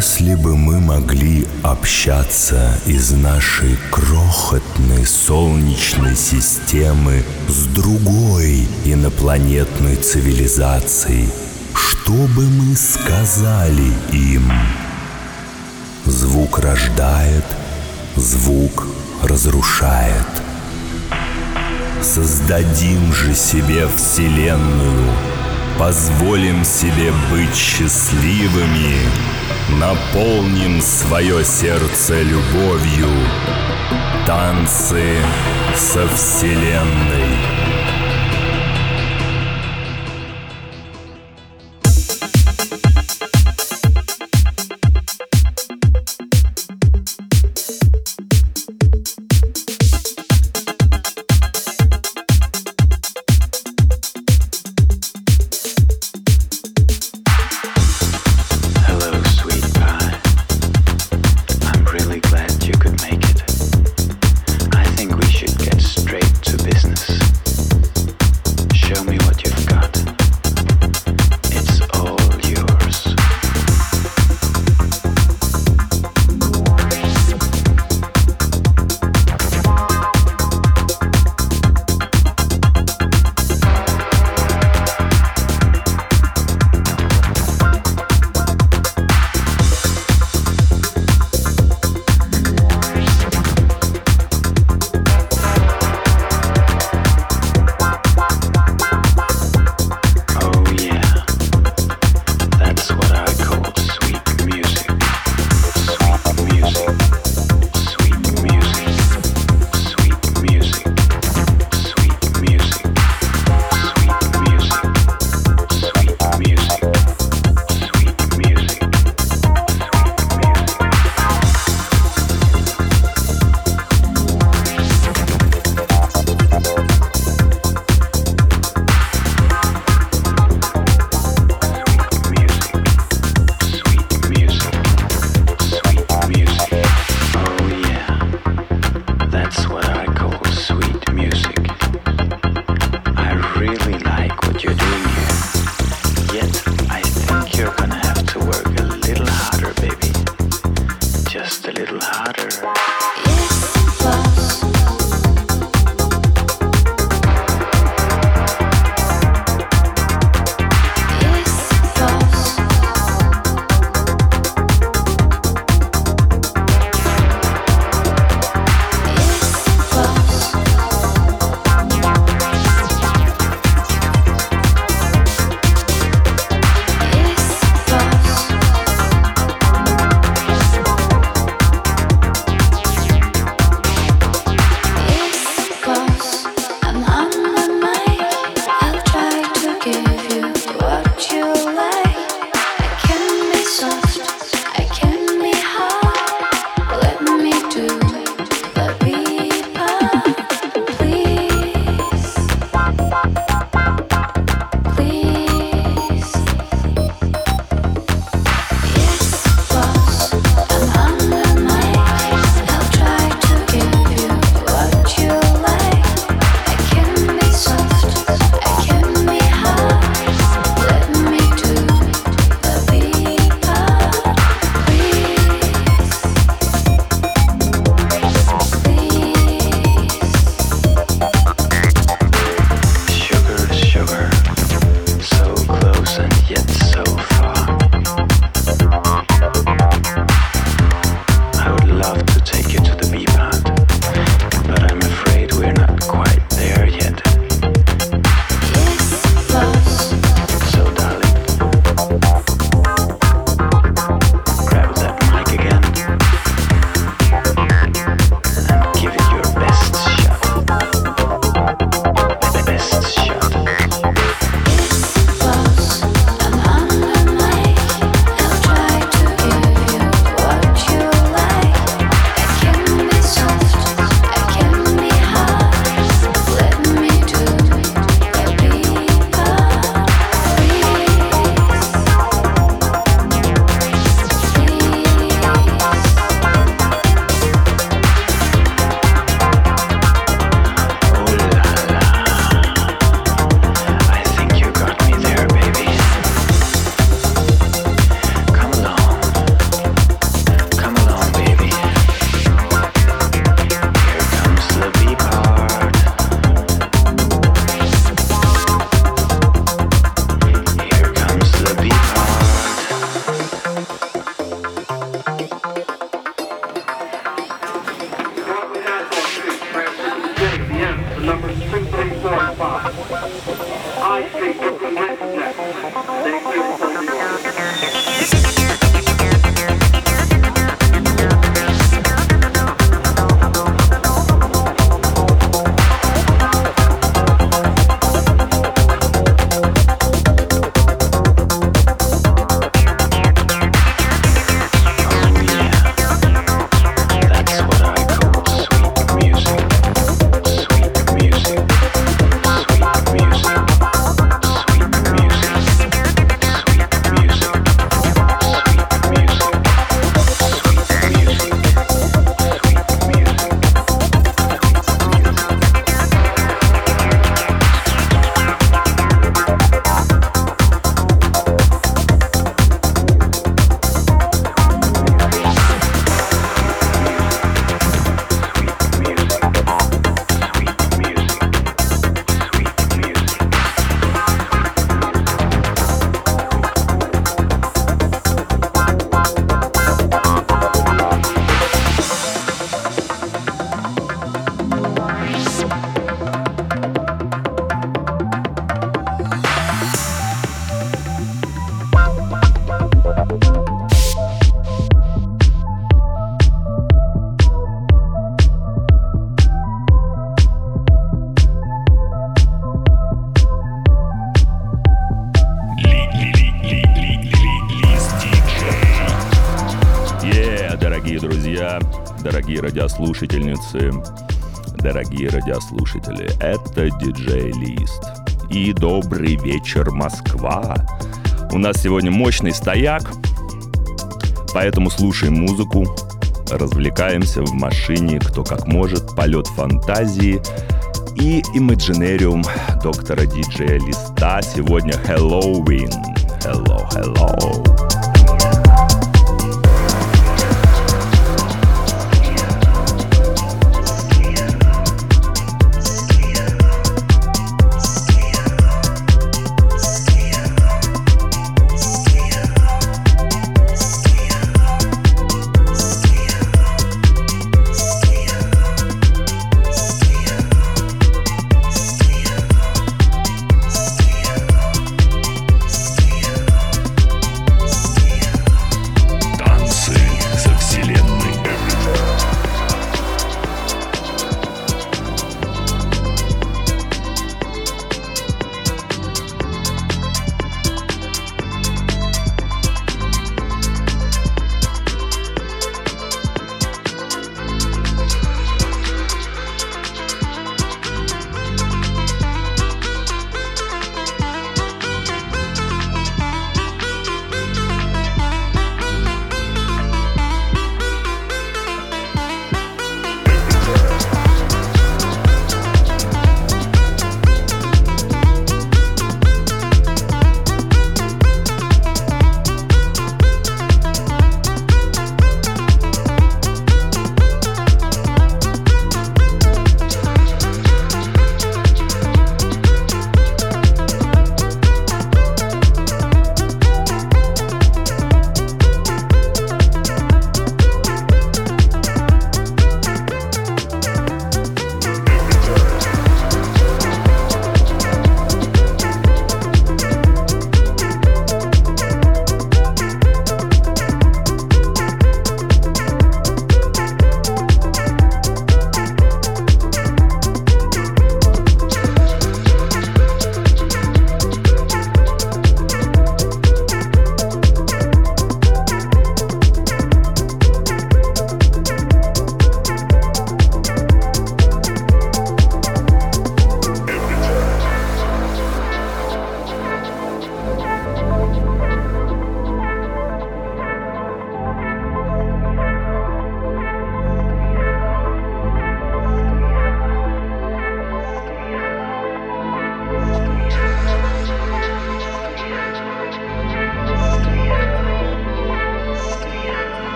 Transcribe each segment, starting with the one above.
Если бы мы могли общаться из нашей крохотной солнечной системы с другой инопланетной цивилизацией, что бы мы сказали им? Звук рождает, звук разрушает. Создадим же себе Вселенную, позволим себе быть счастливыми, наполним свое сердце любовью, танцы со Вселенной. Дорогие радиослушательницы, дорогие радиослушатели. Это диджей Лист. И добрый вечер, Москва. У нас сегодня мощный стояк, поэтому слушаем музыку, развлекаемся в машине, кто как может, полет фантазии и Imaginarium доктора диджея Листа. Сегодня Хэллоуин. Hello, hello.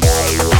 guy.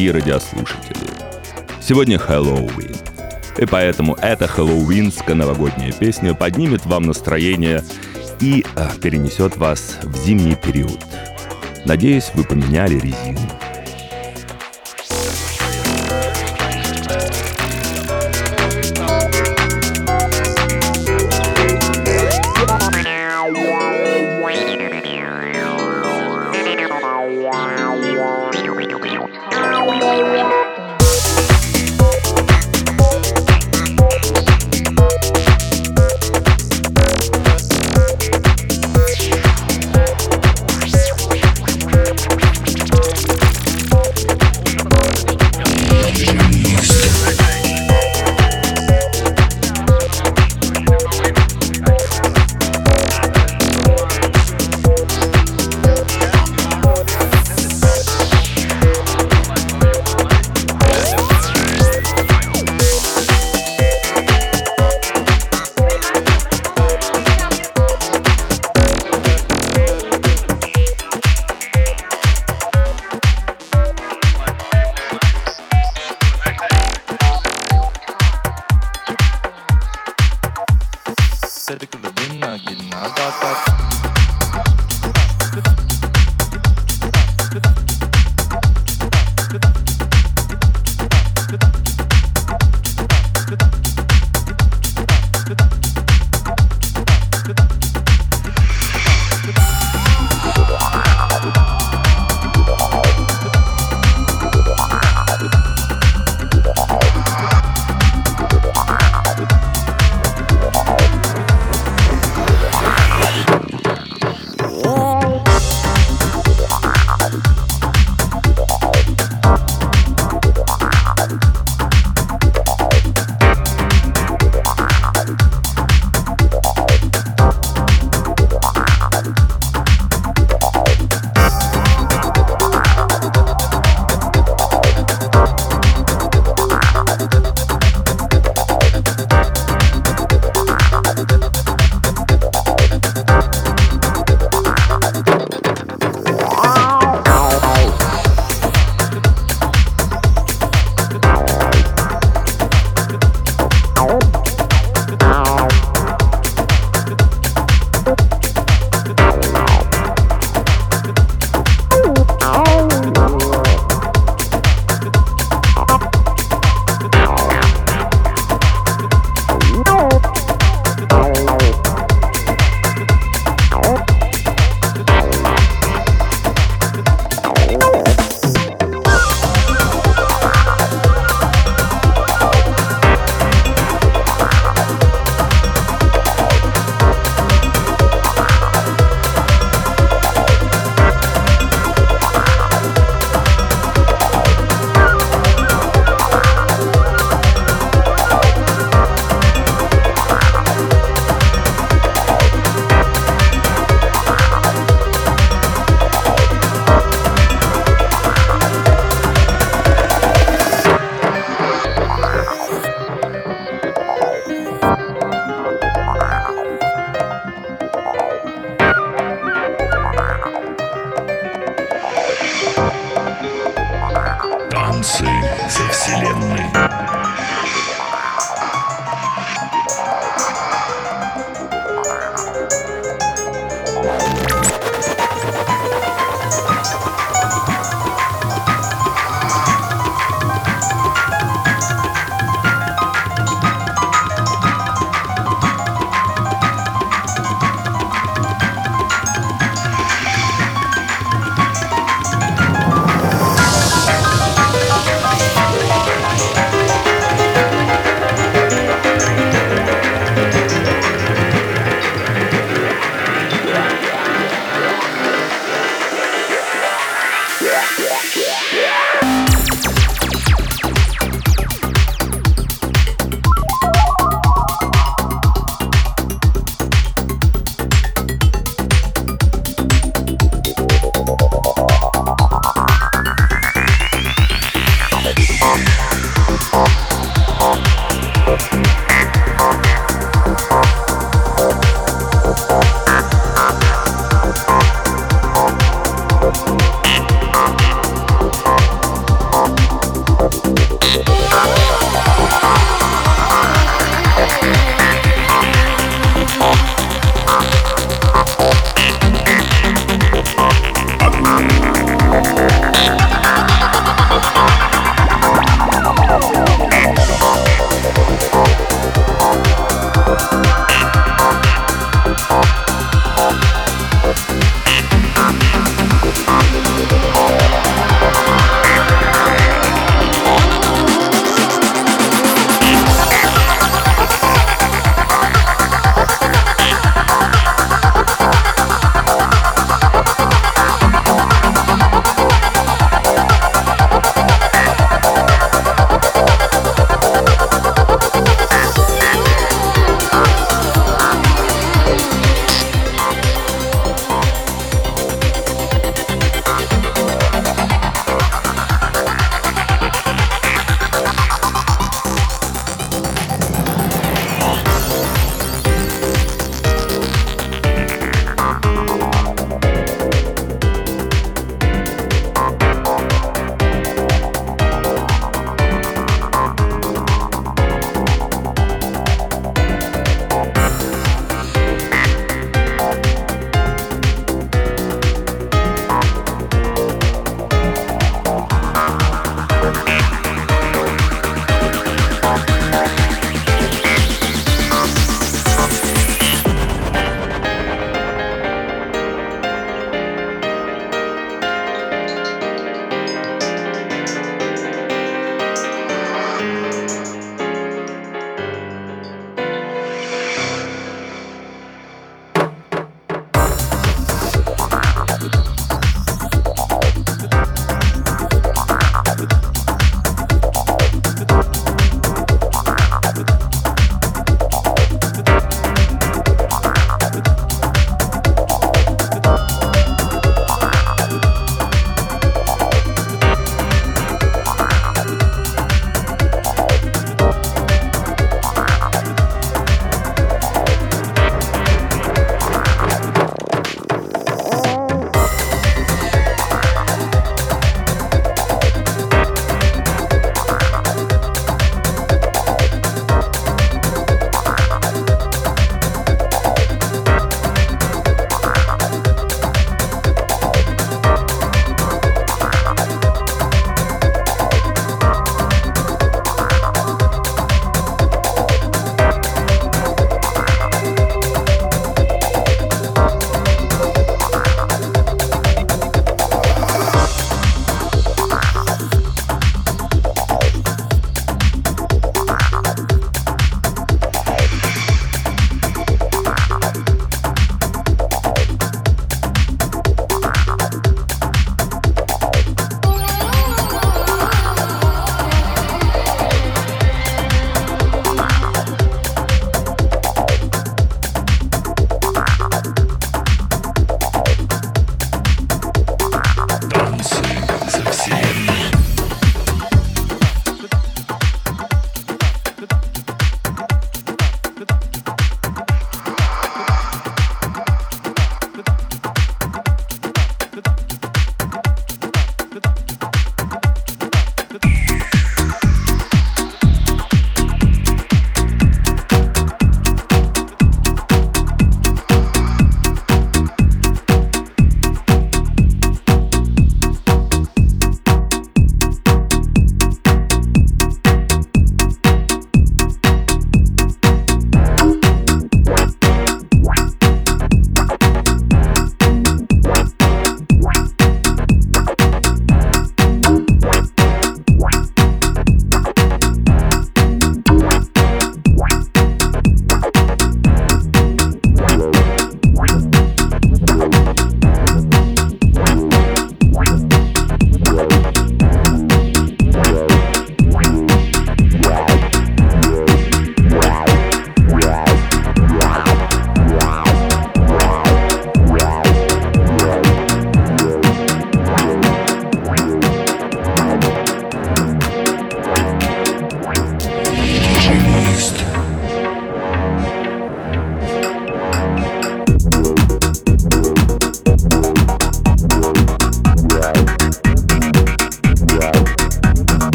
Дорогие радиослушатели. Сегодня Хэллоуин. И поэтому эта хэллоуинская новогодняя песня поднимет вам настроение и а, перенесет вас в зимний период. Надеюсь, вы поменяли резину.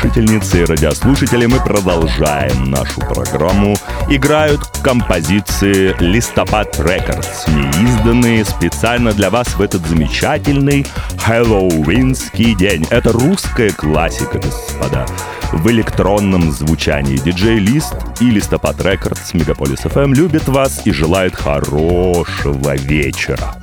Радиослушательницы и радиослушатели, мы продолжаем нашу программу. Играют композиции «Листопад Records», неизданные специально для вас в этот замечательный хэллоуинский день. Это русская классика, господа в электронном звучании. Диджей Лист и Листопад Records Мегаполис FM любят вас и желают хорошего вечера.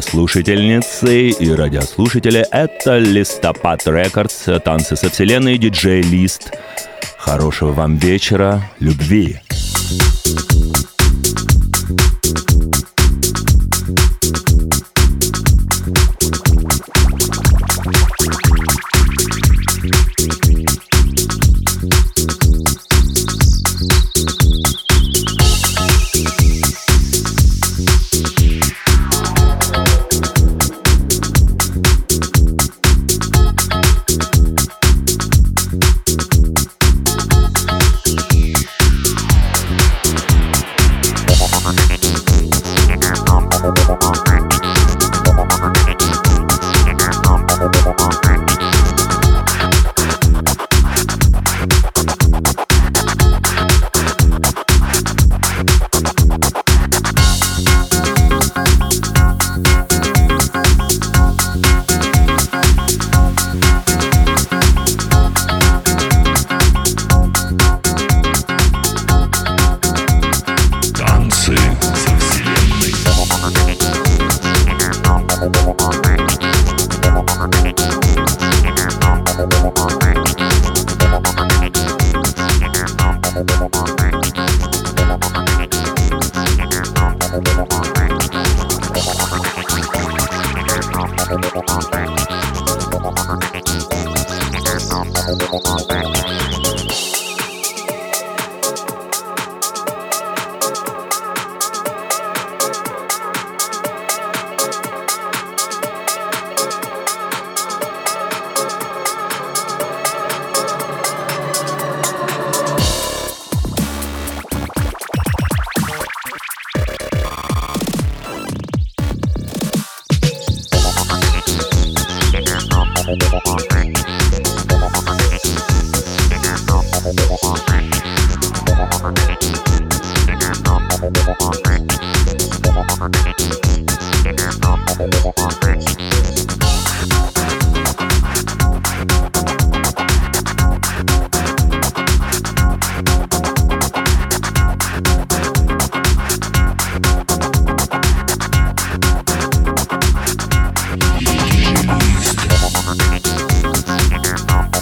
Радиослушательницы и радиослушатели, это Листопад Рекордс, танцы со вселенной, диджей Лист. Хорошего вам вечера, любви.